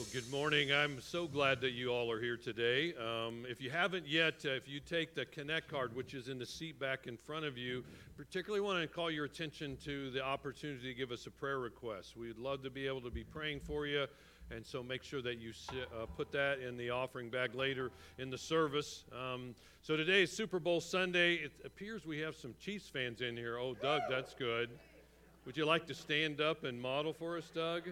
Well, good morning. I'm so glad that you all are here today. Um, if you haven't yet, uh, if you take the Connect card, which is in the seat back in front of you, particularly want to call your attention to the opportunity to give us a prayer request. We'd love to be able to be praying for you, and so make sure that you uh, put that in the offering bag later in the service. Um, so today is Super Bowl Sunday. It appears we have some Chiefs fans in here. Oh, Doug, that's good. Would you like to stand up and model for us, Doug?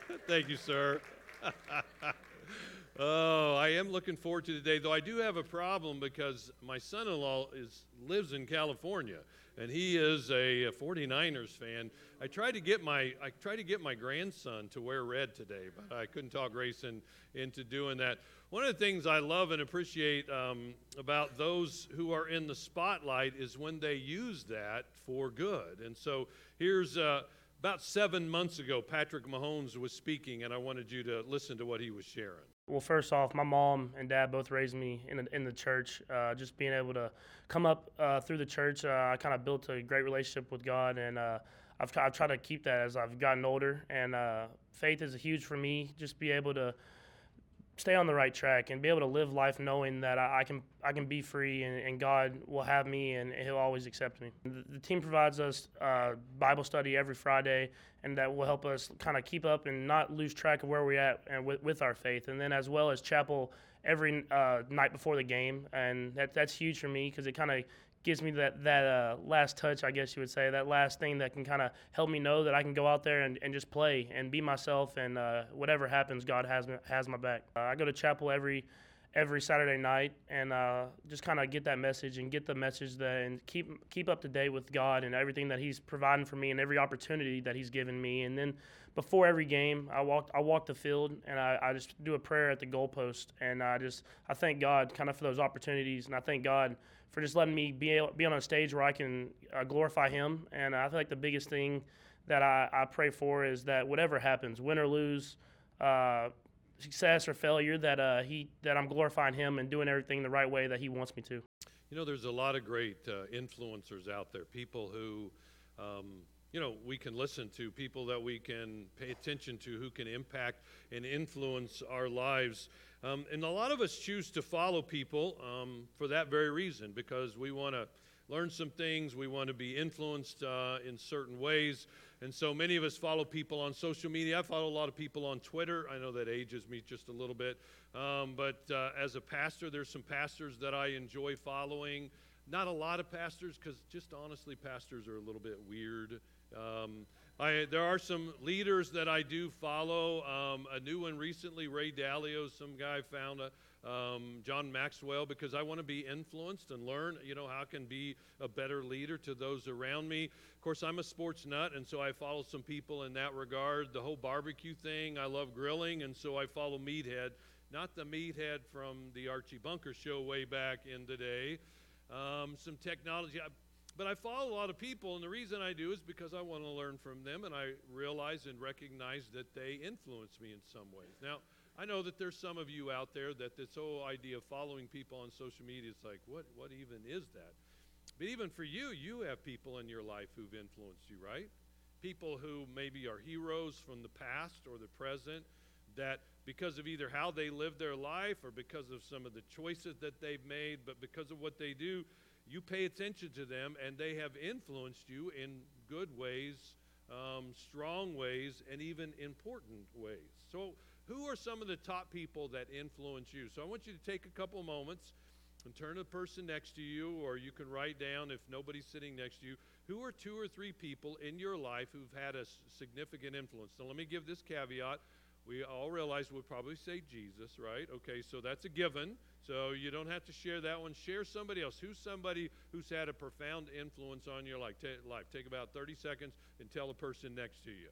Thank you, sir. oh, I am looking forward to today, though I do have a problem because my son-in-law is lives in California, and he is a 49ers fan. I tried to get my I tried to get my grandson to wear red today, but I couldn't talk Grayson into doing that. One of the things I love and appreciate um, about those who are in the spotlight is when they use that for good. And so here's. Uh, about seven months ago, Patrick Mahomes was speaking, and I wanted you to listen to what he was sharing. Well, first off, my mom and dad both raised me in the, in the church. Uh, just being able to come up uh, through the church, uh, I kind of built a great relationship with God, and uh, I've, I've tried to keep that as I've gotten older. And uh, faith is huge for me. Just be able to stay on the right track and be able to live life knowing that I, I can I can be free and, and, God will have me and He'll always accept me. The, the team provides us uh, Bible study every Friday, and that will help us kind of keep up and not lose track of where we're at and with, with our faith. And then as well as chapel every uh, night before the game, and that that's huge for me because it kind of gives me that that uh, last touch, I guess you would say, that last thing that can kind of help me know that I can go out there and, and just play and be myself, and uh, whatever happens, God has has my back. Uh, I go to chapel every every Saturday night and uh, just kind of get that message and get the message that and keep keep up to date with God and everything that He's providing for me and every opportunity that He's given me. And then before every game, I walk I walk the field and I, I just do a prayer at the goalpost and I just I thank God kind of for those opportunities and I thank God for just letting me be able, be on a stage where I can uh, glorify Him. And I feel like the biggest thing that I, I pray for is that whatever happens, win or lose. Uh, success or failure that uh, he that I'm glorifying him and doing everything the right way that he wants me to. You know, there's a lot of great uh, influencers out there, people who, um, you know, we can listen to, people that we can pay attention to, who can impact and influence our lives. Um, and a lot of us choose to follow people um, for that very reason, because we want to learn some things, we want to be influenced uh, in certain ways. And so many of us follow people on social media. I follow a lot of people on Twitter. I know that ages me just a little bit. Um, but uh, as a pastor, there's some pastors that I enjoy following. Not a lot of pastors, because just honestly, pastors are a little bit weird. Um, I, there are some leaders that I do follow. Um, a new one recently, Ray Dalio, some guy found a, um, John Maxwell, because I want to be influenced and learn, you know, how I can be a better leader to those around me. Of course, I'm a sports nut, and so I follow some people in that regard. The whole barbecue thing, I love grilling, and so I follow Meathead. Not the Meathead from the Archie Bunker show way back in the day. Um, some technology. But I follow a lot of people, and the reason I do is because I want to learn from them, and I realize and recognize that they influence me in some ways. Now, I know that there's some of you out there that this whole idea of following people on social media is like, what, what even is that? But even for you, you have people in your life who've influenced you, right? People who maybe are heroes from the past or the present that because of either how they live their life or because of some of the choices that they've made, but because of what they do, you pay attention to them and they have influenced you in good ways, um, strong ways, and even important ways. So, who are some of the top people that influence you? So I want you to take a couple moments and turn to the person next to you, or you can write down if nobody's sitting next to you, who are two or three people in your life who've had a significant influence. Now, let me give this caveat. We all realize we'll probably say Jesus, right? Okay, so that's a given. So you don't have to share that one. Share somebody else. Who's somebody who's had a profound influence on your life? Take about 30 seconds and tell the person next to you.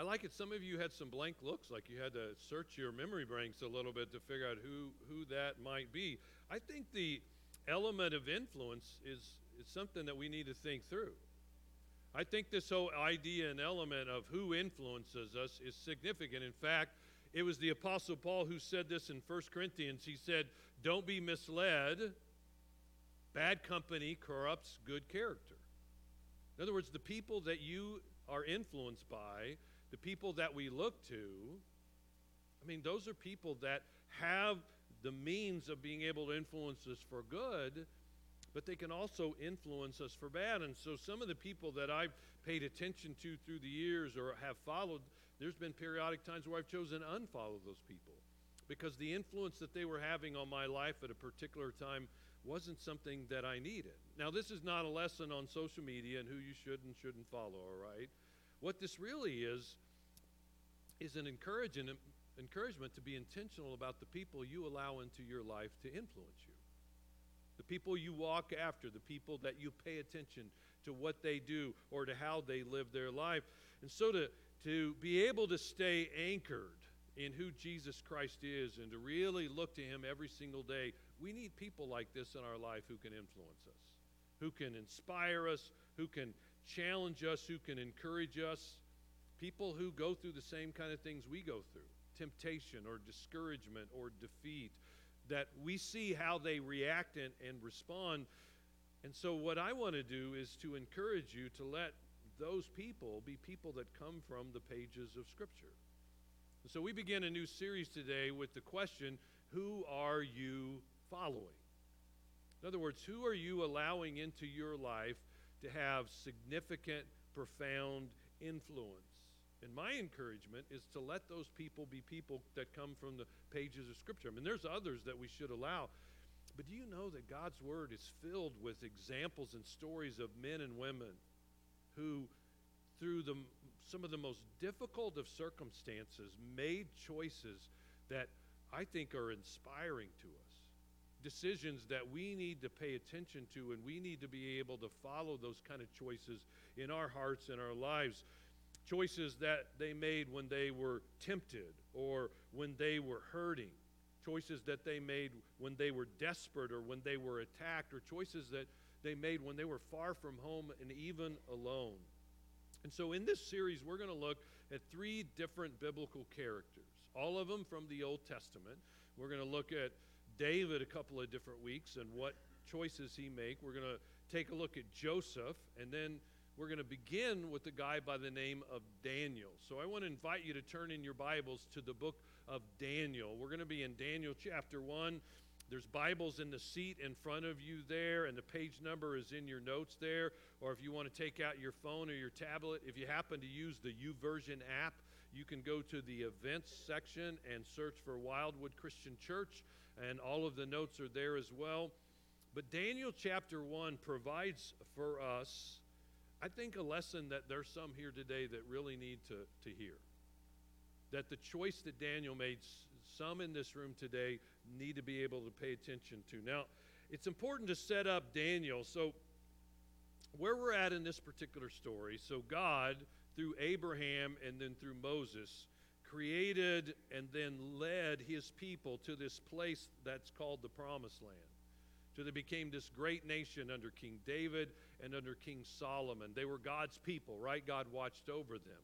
I like it. Some of you had some blank looks, like you had to search your memory banks a little bit to figure out who, who that might be. I think the element of influence is, is something that we need to think through. I think this whole idea and element of who influences us is significant. In fact, it was the Apostle Paul who said this in 1 Corinthians. He said, Don't be misled. Bad company corrupts good character. In other words, the people that you are influenced by, the people that we look to, I mean, those are people that have the means of being able to influence us for good, but they can also influence us for bad. And so, some of the people that I've paid attention to through the years or have followed, there's been periodic times where I've chosen to unfollow those people because the influence that they were having on my life at a particular time wasn't something that I needed. Now, this is not a lesson on social media and who you should and shouldn't follow, all right? What this really is, is an encouragement, encouragement to be intentional about the people you allow into your life to influence you. The people you walk after, the people that you pay attention to what they do or to how they live their life. And so to, to be able to stay anchored in who Jesus Christ is and to really look to Him every single day, we need people like this in our life who can influence us, who can inspire us, who can challenge us, who can encourage us. People who go through the same kind of things we go through temptation or discouragement or defeat, that we see how they react and, and respond. And so, what I want to do is to encourage you to let those people be people that come from the pages of Scripture. So, we begin a new series today with the question Who are you following? In other words, who are you allowing into your life to have significant, profound influence? And my encouragement is to let those people be people that come from the pages of Scripture. I mean, there's others that we should allow. But do you know that God's Word is filled with examples and stories of men and women who, through the, some of the most difficult of circumstances, made choices that I think are inspiring to us? Decisions that we need to pay attention to, and we need to be able to follow those kind of choices in our hearts and our lives choices that they made when they were tempted or when they were hurting, choices that they made when they were desperate or when they were attacked, or choices that they made when they were far from home and even alone. And so, in this series, we're going to look at three different biblical characters, all of them from the Old Testament. We're going to look at David a couple of different weeks and what choices he made. We're going to take a look at Joseph, and then we're going to begin with the guy by the name of Daniel. So I want to invite you to turn in your Bibles to the book of Daniel. We're going to be in Daniel chapter 1. There's Bibles in the seat in front of you there, and the page number is in your notes there. Or if you want to take out your phone or your tablet, if you happen to use the YouVersion app, you can go to the events section and search for Wildwood Christian Church, and all of the notes are there as well. But Daniel chapter 1 provides for us I think a lesson that there's some here today that really need to, to hear. That the choice that Daniel made, some in this room today need to be able to pay attention to. Now, it's important to set up Daniel. So, where we're at in this particular story, so God, through Abraham and then through Moses, created and then led his people to this place that's called the Promised Land. So they became this great nation under King David and under King Solomon. They were God's people, right? God watched over them.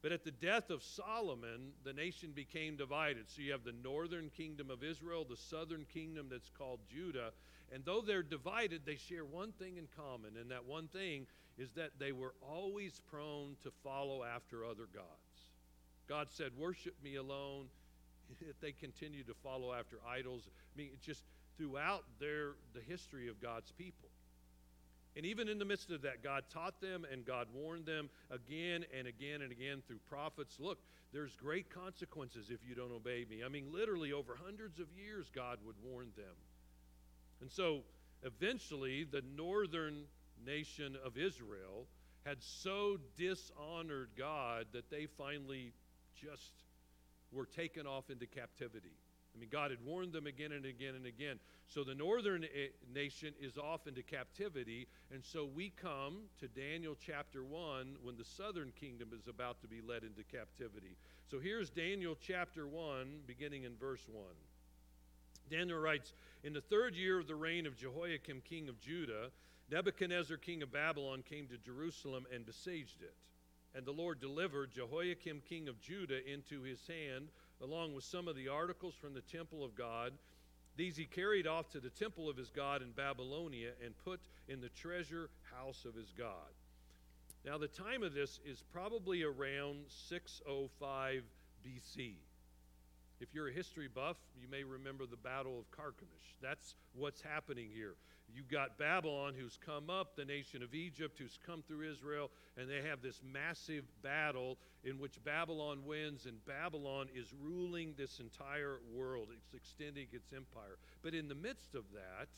But at the death of Solomon, the nation became divided. So you have the northern kingdom of Israel, the southern kingdom that's called Judah. And though they're divided, they share one thing in common. And that one thing is that they were always prone to follow after other gods. God said, Worship me alone. If they continue to follow after idols, I mean, just throughout their, the history of God's people. And even in the midst of that, God taught them and God warned them again and again and again through prophets. Look, there's great consequences if you don't obey me. I mean, literally, over hundreds of years, God would warn them. And so, eventually, the northern nation of Israel had so dishonored God that they finally just were taken off into captivity. I mean, God had warned them again and again and again. So the northern eh, nation is off into captivity. And so we come to Daniel chapter 1 when the southern kingdom is about to be led into captivity. So here's Daniel chapter 1, beginning in verse 1. Daniel writes In the third year of the reign of Jehoiakim, king of Judah, Nebuchadnezzar, king of Babylon, came to Jerusalem and besieged it. And the Lord delivered Jehoiakim, king of Judah, into his hand, along with some of the articles from the temple of God. These he carried off to the temple of his God in Babylonia and put in the treasure house of his God. Now, the time of this is probably around 605 BC. If you're a history buff, you may remember the Battle of Carchemish. That's what's happening here. You've got Babylon who's come up, the nation of Egypt who's come through Israel, and they have this massive battle in which Babylon wins, and Babylon is ruling this entire world. It's extending its empire. But in the midst of that,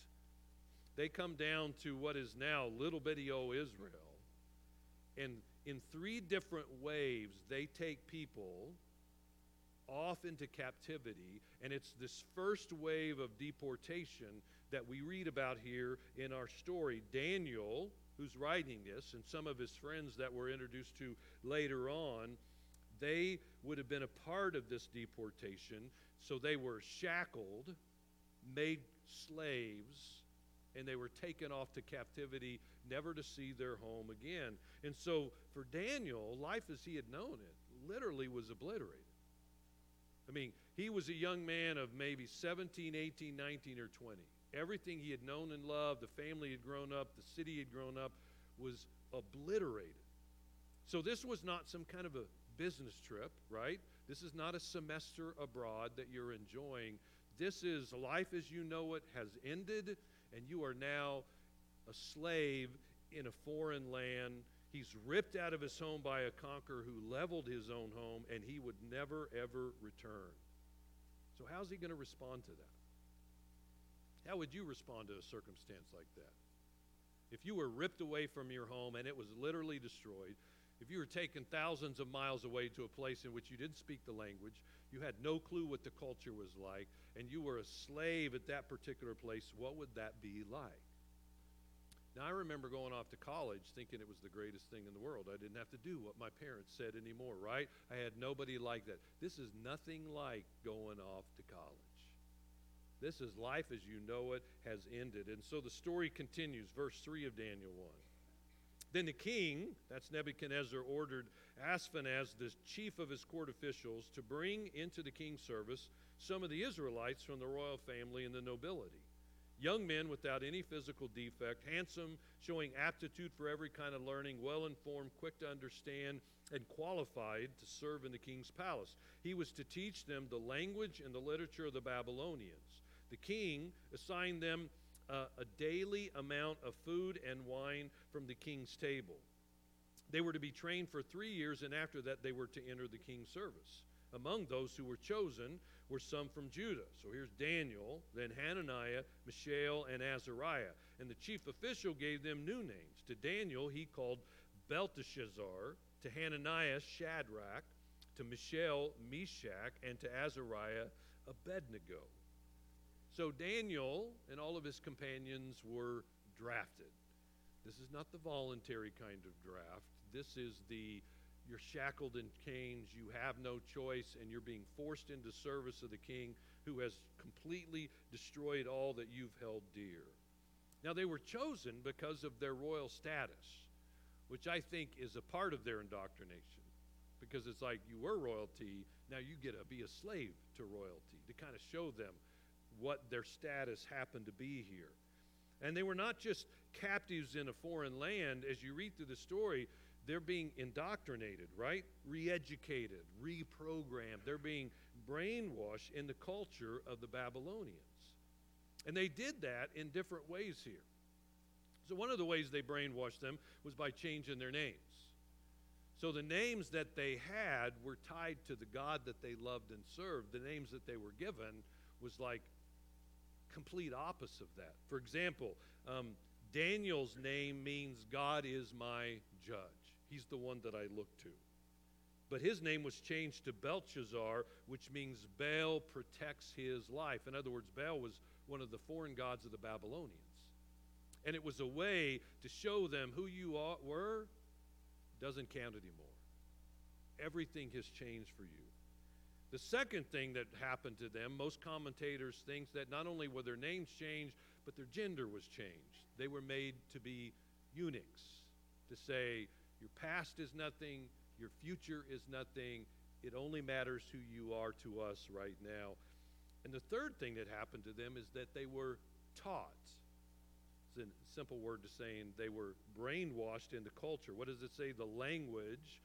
they come down to what is now little bitty old Israel. And in three different waves, they take people off into captivity. And it's this first wave of deportation that we read about here in our story. Daniel, who's writing this, and some of his friends that we're introduced to later on, they would have been a part of this deportation. So they were shackled, made slaves, and they were taken off to captivity, never to see their home again. And so for Daniel, life as he had known it literally was obliterated. I mean, he was a young man of maybe 17, 18, 19, or 20. Everything he had known and loved, the family had grown up, the city had grown up, was obliterated. So this was not some kind of a business trip, right? This is not a semester abroad that you're enjoying. This is life as you know it has ended, and you are now a slave in a foreign land. He's ripped out of his home by a conqueror who leveled his own home, and he would never, ever return. So, how's he going to respond to that? How would you respond to a circumstance like that? If you were ripped away from your home and it was literally destroyed, if you were taken thousands of miles away to a place in which you didn't speak the language, you had no clue what the culture was like, and you were a slave at that particular place, what would that be like? Now, I remember going off to college thinking it was the greatest thing in the world. I didn't have to do what my parents said anymore, right? I had nobody like that. This is nothing like going off to college. This is life as you know it has ended. And so the story continues, verse 3 of Daniel 1. Then the king, that's Nebuchadnezzar, ordered Ashpenaz, the chief of his court officials, to bring into the king's service some of the Israelites from the royal family and the nobility. Young men without any physical defect, handsome, showing aptitude for every kind of learning, well informed, quick to understand, and qualified to serve in the king's palace. He was to teach them the language and the literature of the Babylonians. The king assigned them uh, a daily amount of food and wine from the king's table. They were to be trained for three years, and after that, they were to enter the king's service. Among those who were chosen were some from Judah. So here's Daniel, then Hananiah, Mishael, and Azariah. And the chief official gave them new names. To Daniel, he called Belteshazzar, to Hananiah, Shadrach, to Mishael, Meshach, and to Azariah, Abednego. So Daniel and all of his companions were drafted. This is not the voluntary kind of draft. This is the you're shackled in chains, you have no choice, and you're being forced into service of the king who has completely destroyed all that you've held dear. Now, they were chosen because of their royal status, which I think is a part of their indoctrination. Because it's like you were royalty, now you get to be a slave to royalty to kind of show them what their status happened to be here. And they were not just captives in a foreign land. As you read through the story, they're being indoctrinated, right? Re educated, reprogrammed. They're being brainwashed in the culture of the Babylonians. And they did that in different ways here. So, one of the ways they brainwashed them was by changing their names. So, the names that they had were tied to the God that they loved and served. The names that they were given was like complete opposite of that. For example, um, Daniel's name means God is my judge. He's the one that I look to. But his name was changed to Belshazzar, which means Baal protects his life. In other words, Baal was one of the foreign gods of the Babylonians. And it was a way to show them who you are, were doesn't count anymore. Everything has changed for you. The second thing that happened to them, most commentators think that not only were their names changed, but their gender was changed. They were made to be eunuchs, to say, your past is nothing, your future is nothing, it only matters who you are to us right now. And the third thing that happened to them is that they were taught. It's a simple word to saying they were brainwashed into culture. What does it say? The language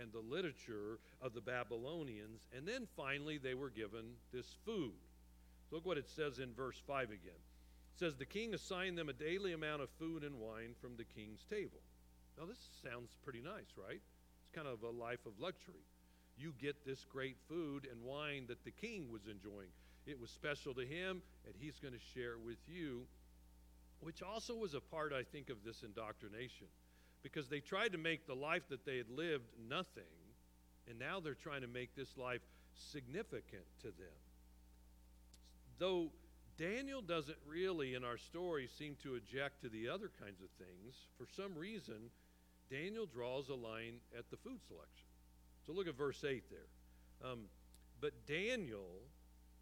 and the literature of the Babylonians. And then finally, they were given this food. Look what it says in verse 5 again. It says, The king assigned them a daily amount of food and wine from the king's table. Now, this sounds pretty nice, right? It's kind of a life of luxury. You get this great food and wine that the king was enjoying. It was special to him, and he's going to share it with you, which also was a part, I think, of this indoctrination because they tried to make the life that they had lived nothing, and now they're trying to make this life significant to them. Though Daniel doesn't really, in our story, seem to object to the other kinds of things, for some reason, Daniel draws a line at the food selection. So look at verse 8 there. Um, but Daniel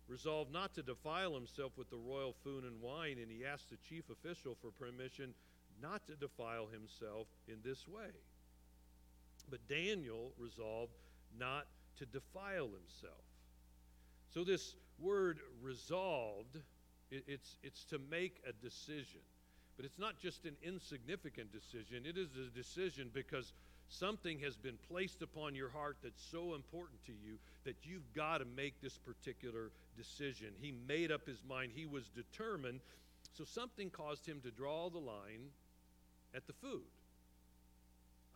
resolved not to defile himself with the royal food and wine, and he asked the chief official for permission not to defile himself in this way. But Daniel resolved not to defile himself. So, this word resolved, it, it's, it's to make a decision. But it's not just an insignificant decision, it is a decision because something has been placed upon your heart that's so important to you that you've got to make this particular decision. He made up his mind, he was determined. So, something caused him to draw the line at the food.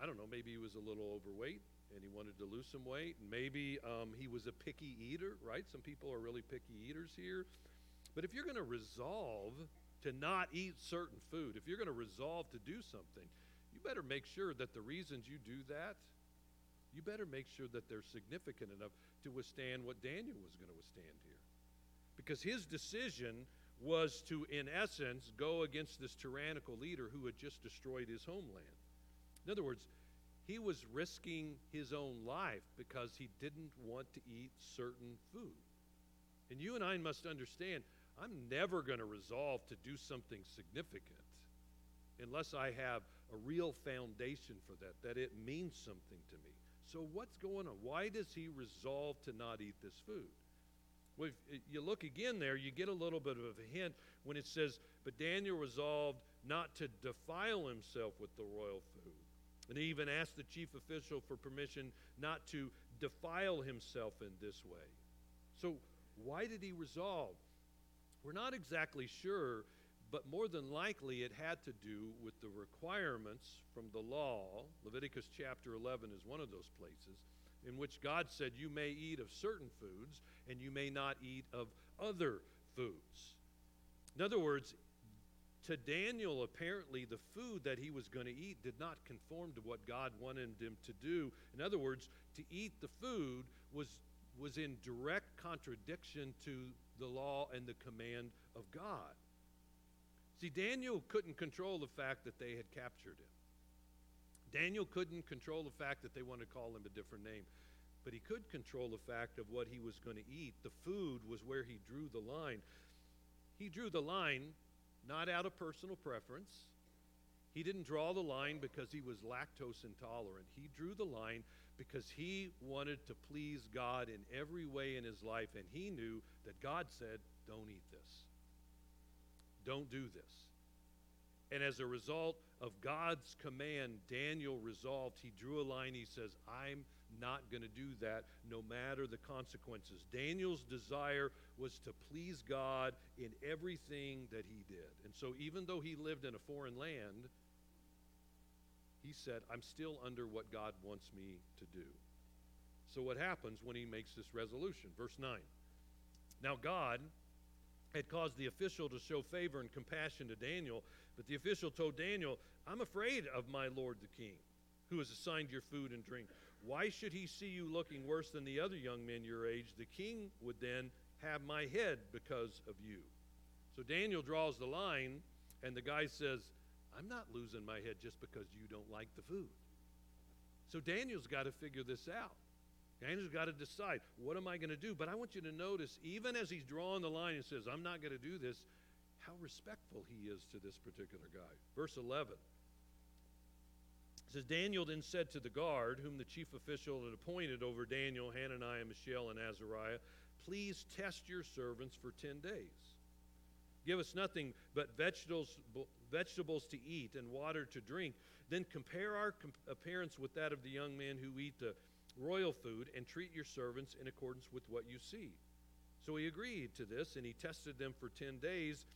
I don't know, maybe he was a little overweight and he wanted to lose some weight. And maybe um, he was a picky eater, right? Some people are really picky eaters here. But if you're going to resolve to not eat certain food, if you're going to resolve to do something, you better make sure that the reasons you do that, you better make sure that they're significant enough to withstand what Daniel was going to withstand here. Because his decision was to, in essence, go against this tyrannical leader who had just destroyed his homeland. In other words, he was risking his own life because he didn't want to eat certain food. And you and I must understand I'm never going to resolve to do something significant unless I have a real foundation for that, that it means something to me. So, what's going on? Why does he resolve to not eat this food? If eh, you look again there, you get a little bit of a hint when it says, But Daniel resolved not to defile himself with the royal food. And he even asked the chief official for permission not to defile himself in this way. So, why did he resolve? We're not exactly sure, but more than likely it had to do with the requirements from the law. Leviticus chapter 11 is one of those places in which God said, You may eat of certain foods and you may not eat of other foods. In other words, to Daniel, apparently, the food that he was going to eat did not conform to what God wanted him to do. In other words, to eat the food was, was in direct contradiction to the law and the command of God. See, Daniel couldn't control the fact that they had captured him. Daniel couldn't control the fact that they wanted to call him a different name, but he could control the fact of what he was going to eat. The food was where he drew the line. He drew the line not out of personal preference. He didn't draw the line because he was lactose intolerant. He drew the line because he wanted to please God in every way in his life, and he knew that God said, Don't eat this. Don't do this. And as a result of God's command, Daniel resolved, he drew a line. He says, I'm not going to do that no matter the consequences. Daniel's desire was to please God in everything that he did. And so, even though he lived in a foreign land, he said, I'm still under what God wants me to do. So, what happens when he makes this resolution? Verse 9. Now, God had caused the official to show favor and compassion to Daniel, but the official told Daniel, I'm afraid of my lord the king, who has assigned your food and drink. Why should he see you looking worse than the other young men your age? The king would then have my head because of you. So Daniel draws the line, and the guy says, I'm not losing my head just because you don't like the food. So Daniel's got to figure this out. Daniel's got to decide, what am I going to do? But I want you to notice, even as he's drawing the line and says, I'm not going to do this, how respectful he is to this particular guy. Verse 11 says, Daniel then said to the guard, whom the chief official had appointed over Daniel, Hananiah, Mishael, and Azariah, Please test your servants for 10 days. Give us nothing but vegetables, vegetables to eat and water to drink. Then compare our appearance with that of the young men who eat the royal food and treat your servants in accordance with what you see. So he agreed to this and he tested them for 10 days.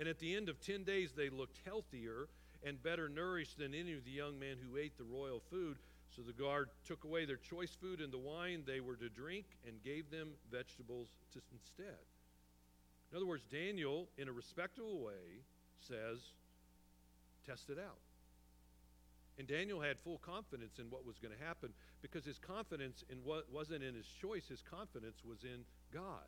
And at the end of 10 days, they looked healthier and better nourished than any of the young men who ate the royal food. So the guard took away their choice food and the wine they were to drink and gave them vegetables to, instead. In other words, Daniel, in a respectable way, says, test it out. And Daniel had full confidence in what was going to happen because his confidence in what wasn't in his choice, his confidence was in God.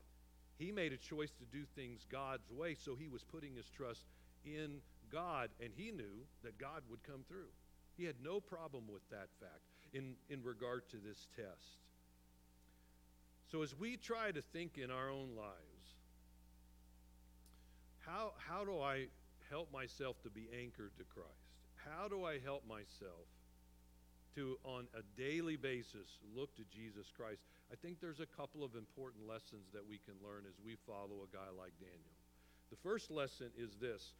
He made a choice to do things God's way, so he was putting his trust in God, and he knew that God would come through. He had no problem with that fact in, in regard to this test. So, as we try to think in our own lives, how, how do I help myself to be anchored to Christ? How do I help myself to, on a daily basis, look to Jesus Christ? I think there's a couple of important lessons that we can learn as we follow a guy like Daniel. The first lesson is this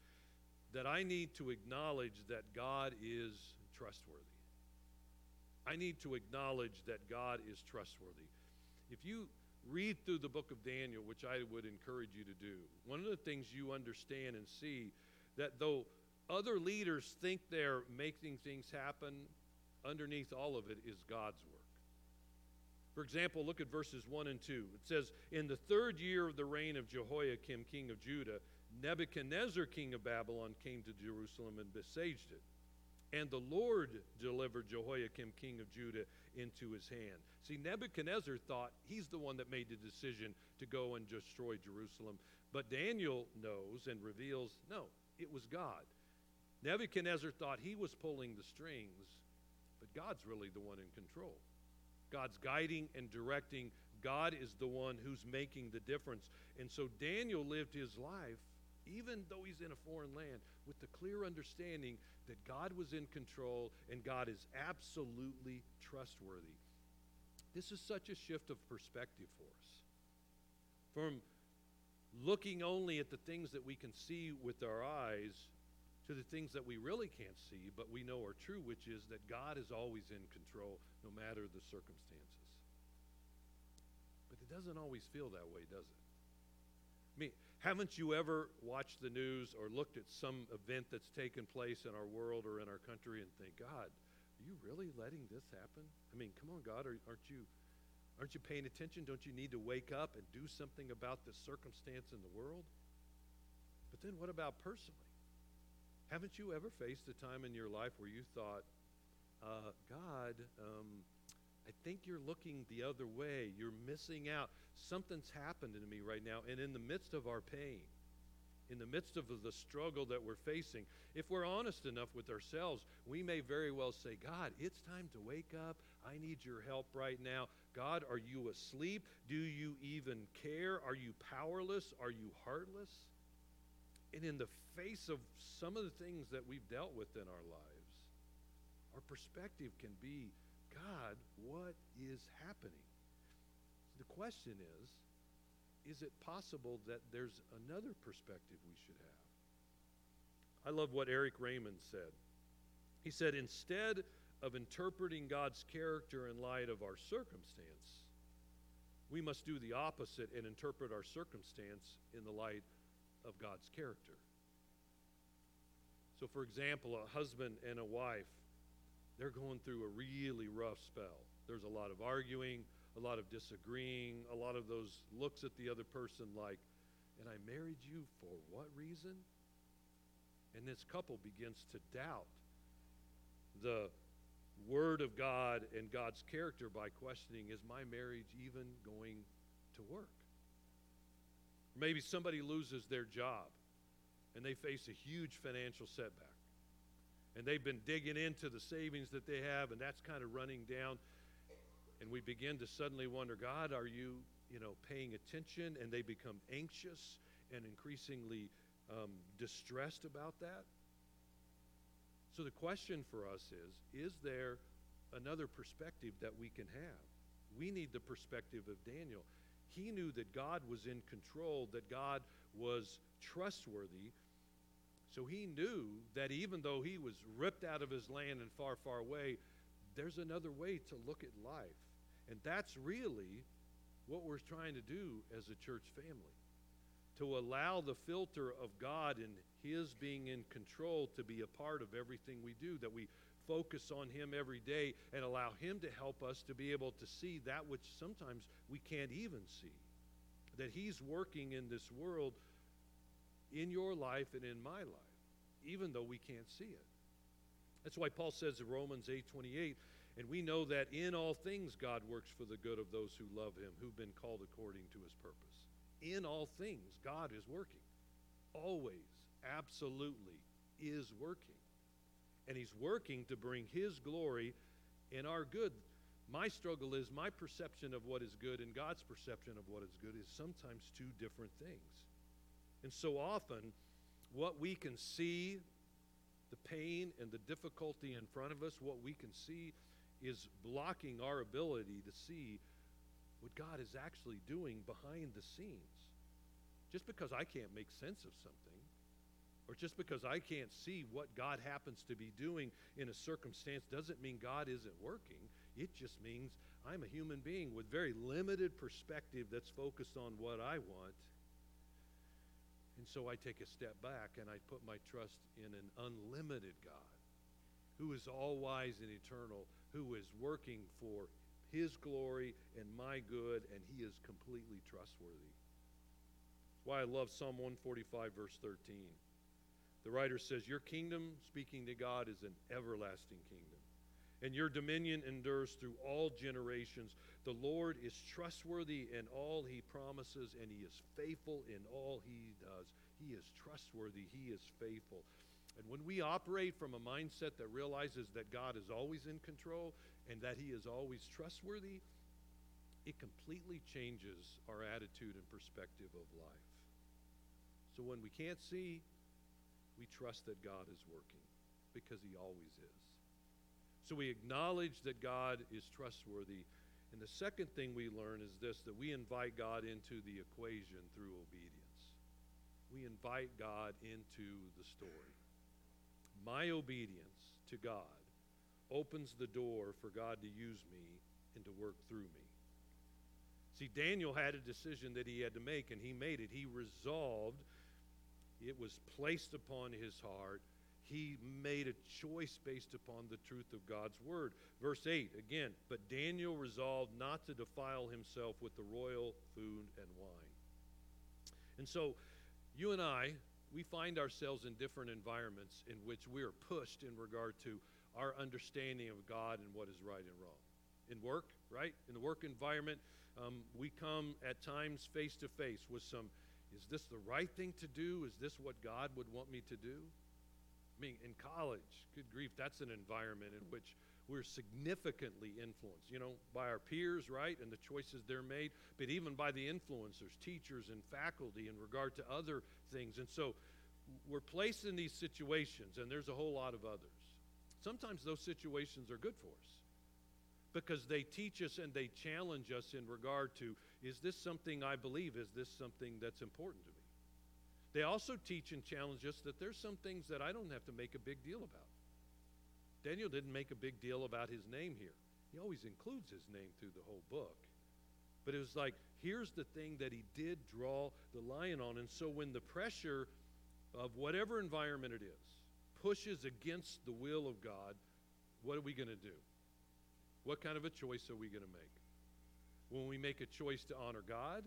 that I need to acknowledge that God is trustworthy. I need to acknowledge that God is trustworthy. If you read through the book of Daniel, which I would encourage you to do, one of the things you understand and see that though other leaders think they're making things happen, underneath all of it is God's work. For example, look at verses 1 and 2. It says, In the third year of the reign of Jehoiakim, king of Judah, Nebuchadnezzar, king of Babylon, came to Jerusalem and besieged it. And the Lord delivered Jehoiakim, king of Judah, into his hand. See, Nebuchadnezzar thought he's the one that made the decision to go and destroy Jerusalem. But Daniel knows and reveals no, it was God. Nebuchadnezzar thought he was pulling the strings, but God's really the one in control. God's guiding and directing. God is the one who's making the difference. And so Daniel lived his life even though he's in a foreign land, with the clear understanding that God was in control and God is absolutely trustworthy. This is such a shift of perspective for us. From looking only at the things that we can see with our eyes to the things that we really can't see, but we know are true, which is that God is always in control no matter the circumstances. But it doesn't always feel that way, does it? I mean, haven't you ever watched the news or looked at some event that's taken place in our world or in our country and think, God, are you really letting this happen? I mean, come on, God, aren't you aren't you paying attention? Don't you need to wake up and do something about this circumstance in the world? But then what about personally? Haven't you ever faced a time in your life where you thought, uh, God, um, I think you're looking the other way. You're missing out. Something's happened to me right now. And in the midst of our pain, in the midst of the struggle that we're facing, if we're honest enough with ourselves, we may very well say, God, it's time to wake up. I need your help right now. God, are you asleep? Do you even care? Are you powerless? Are you heartless? And in the face of some of the things that we've dealt with in our lives, our perspective can be God, what is happening? The question is is it possible that there's another perspective we should have? I love what Eric Raymond said. He said, instead of interpreting God's character in light of our circumstance, we must do the opposite and interpret our circumstance in the light of God's character. So, for example, a husband and a wife they're going through a really rough spell. There's a lot of arguing, a lot of disagreeing, a lot of those looks at the other person like, and I married you for what reason? And this couple begins to doubt the Word of God and God's character by questioning is my marriage even going to work? Maybe somebody loses their job and they face a huge financial setback and they've been digging into the savings that they have, and that's kind of running down. and we begin to suddenly wonder, God, are you, you know, paying attention? And they become anxious and increasingly um, distressed about that. So the question for us is is there another perspective that we can have? We need the perspective of Daniel. He knew that God was in control, that God was trustworthy. So he knew that even though he was ripped out of his land and far, far away, there's another way to look at life. And that's really what we're trying to do as a church family to allow the filter of God and His being in control to be a part of everything we do, that we focus on Him every day and allow Him to help us to be able to see that which sometimes we can't even see. That He's working in this world, in your life and in my life, even though we can't see it. That's why Paul says in Romans 8 28, and we know that in all things God works for the good of those who love Him, who've been called according to His purpose in all things, God is working. Always, absolutely, is working. And He's working to bring His glory in our good. My struggle is my perception of what is good and God's perception of what is good is sometimes two different things. And so often, what we can see, the pain and the difficulty in front of us, what we can see is blocking our ability to see what God is actually doing behind the scenes. Just because I can't make sense of something, or just because I can't see what God happens to be doing in a circumstance, doesn't mean God isn't working. It just means I'm a human being with very limited perspective that's focused on what I want. And so I take a step back and I put my trust in an unlimited God who is all wise and eternal, who is working for his glory and my good, and He is completely trustworthy. That's why I love Psalm 145, verse 13. The writer says, Your kingdom, speaking to God, is an everlasting kingdom, and your dominion endures through all generations. The Lord is trustworthy in all He promises, and He is faithful in all He does. He is trustworthy, He is faithful. And when we operate from a mindset that realizes that God is always in control and that He is always trustworthy, it completely changes our attitude and perspective of life. So when we can't see, we trust that God is working because He always is. So we acknowledge that God is trustworthy. And the second thing we learn is this that we invite God into the equation through obedience. We invite God into the story. My obedience to God opens the door for God to use me and to work through me. See, Daniel had a decision that he had to make, and he made it. He resolved, it was placed upon his heart. He made a choice based upon the truth of God's word. Verse 8, again, but Daniel resolved not to defile himself with the royal food and wine. And so, you and I, we find ourselves in different environments in which we are pushed in regard to our understanding of God and what is right and wrong. In work, right? In the work environment, um, we come at times face to face with some is this the right thing to do? Is this what God would want me to do? I mean, in college, good grief, that's an environment in which we're significantly influenced, you know, by our peers, right, and the choices they're made, but even by the influencers, teachers, and faculty in regard to other things. And so we're placed in these situations, and there's a whole lot of others. Sometimes those situations are good for us because they teach us and they challenge us in regard to is this something I believe? Is this something that's important to me? They also teach and challenge us that there's some things that I don't have to make a big deal about. Daniel didn't make a big deal about his name here. He always includes his name through the whole book. But it was like, here's the thing that he did draw the lion on. And so when the pressure of whatever environment it is pushes against the will of God, what are we going to do? What kind of a choice are we going to make? Will we make a choice to honor God?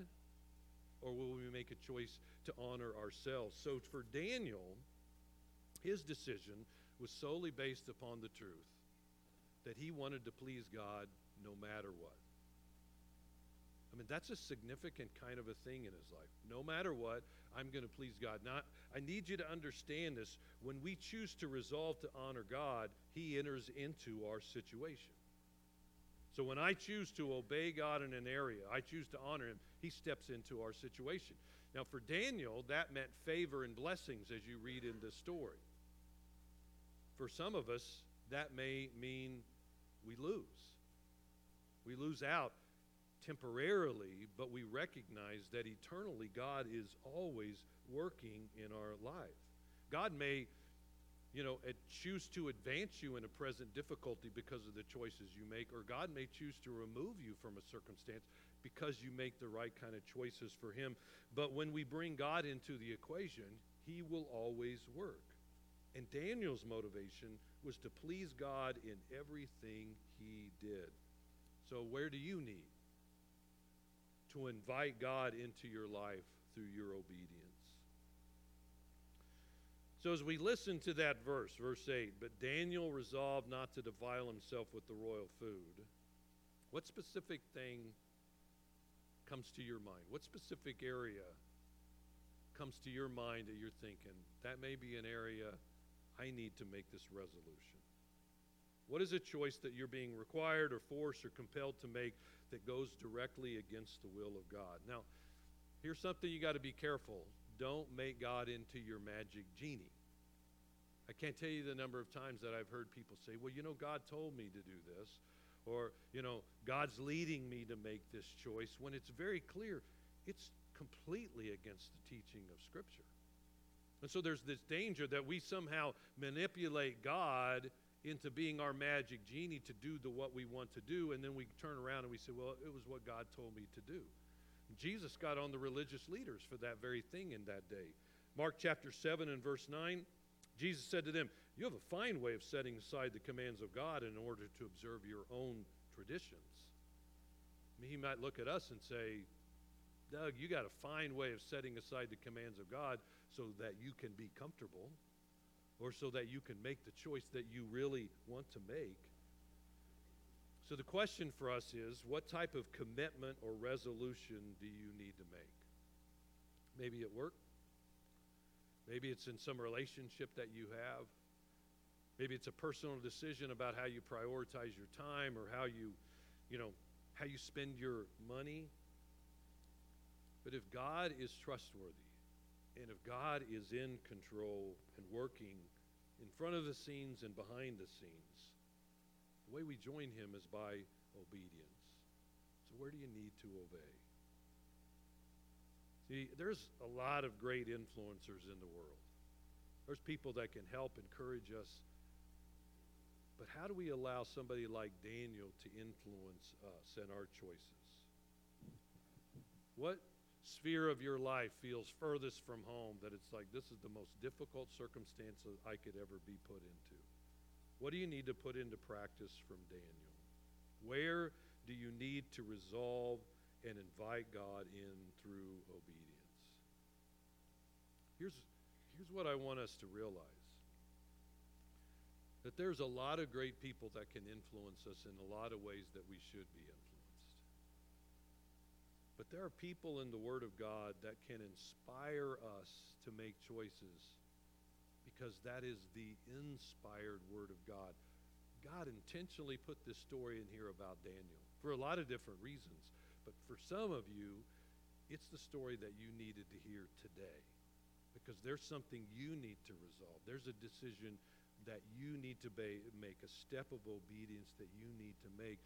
Or will we make a choice to honor ourselves? So for Daniel, his decision was solely based upon the truth that he wanted to please God no matter what. I mean, that's a significant kind of a thing in his life. No matter what, I'm going to please God. Now, I need you to understand this. When we choose to resolve to honor God, he enters into our situation. So when I choose to obey God in an area, I choose to honor Him, He steps into our situation. Now, for Daniel, that meant favor and blessings as you read in this story. For some of us, that may mean we lose. We lose out temporarily, but we recognize that eternally God is always working in our life. God may, you know, choose to advance you in a present difficulty because of the choices you make, or God may choose to remove you from a circumstance because you make the right kind of choices for Him. But when we bring God into the equation, He will always work. And Daniel's motivation was to please God in everything he did. So, where do you need to invite God into your life through your obedience? So, as we listen to that verse, verse 8, but Daniel resolved not to defile himself with the royal food, what specific thing comes to your mind? What specific area comes to your mind that you're thinking, that may be an area I need to make this resolution? What is a choice that you're being required or forced or compelled to make that goes directly against the will of God? Now, here's something you got to be careful. Don't make God into your magic genie. I can't tell you the number of times that I've heard people say, well, you know, God told me to do this, or, you know, God's leading me to make this choice, when it's very clear it's completely against the teaching of Scripture. And so there's this danger that we somehow manipulate God into being our magic genie to do the what we want to do, and then we turn around and we say, well, it was what God told me to do. Jesus got on the religious leaders for that very thing in that day. Mark chapter 7 and verse 9, Jesus said to them, You have a fine way of setting aside the commands of God in order to observe your own traditions. I mean, he might look at us and say, Doug, you got a fine way of setting aside the commands of God so that you can be comfortable or so that you can make the choice that you really want to make. So, the question for us is what type of commitment or resolution do you need to make? Maybe at work. Maybe it's in some relationship that you have. Maybe it's a personal decision about how you prioritize your time or how you, you know, how you spend your money. But if God is trustworthy, and if God is in control and working in front of the scenes and behind the scenes, the way we join Him is by obedience. So, where do you need to obey? See, there's a lot of great influencers in the world. There's people that can help encourage us. But how do we allow somebody like Daniel to influence us and our choices? What sphere of your life feels furthest from home that it's like this is the most difficult circumstance I could ever be put into? What do you need to put into practice from Daniel? Where do you need to resolve and invite God in through obedience? Here's, here's what I want us to realize that there's a lot of great people that can influence us in a lot of ways that we should be influenced. But there are people in the Word of God that can inspire us to make choices because that is the inspired Word of God. God intentionally put this story in here about Daniel for a lot of different reasons. But for some of you, it's the story that you needed to hear today because there's something you need to resolve. There's a decision that you need to make, a step of obedience that you need to make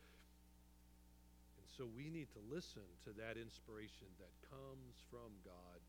And so we need to listen to that inspiration that comes from God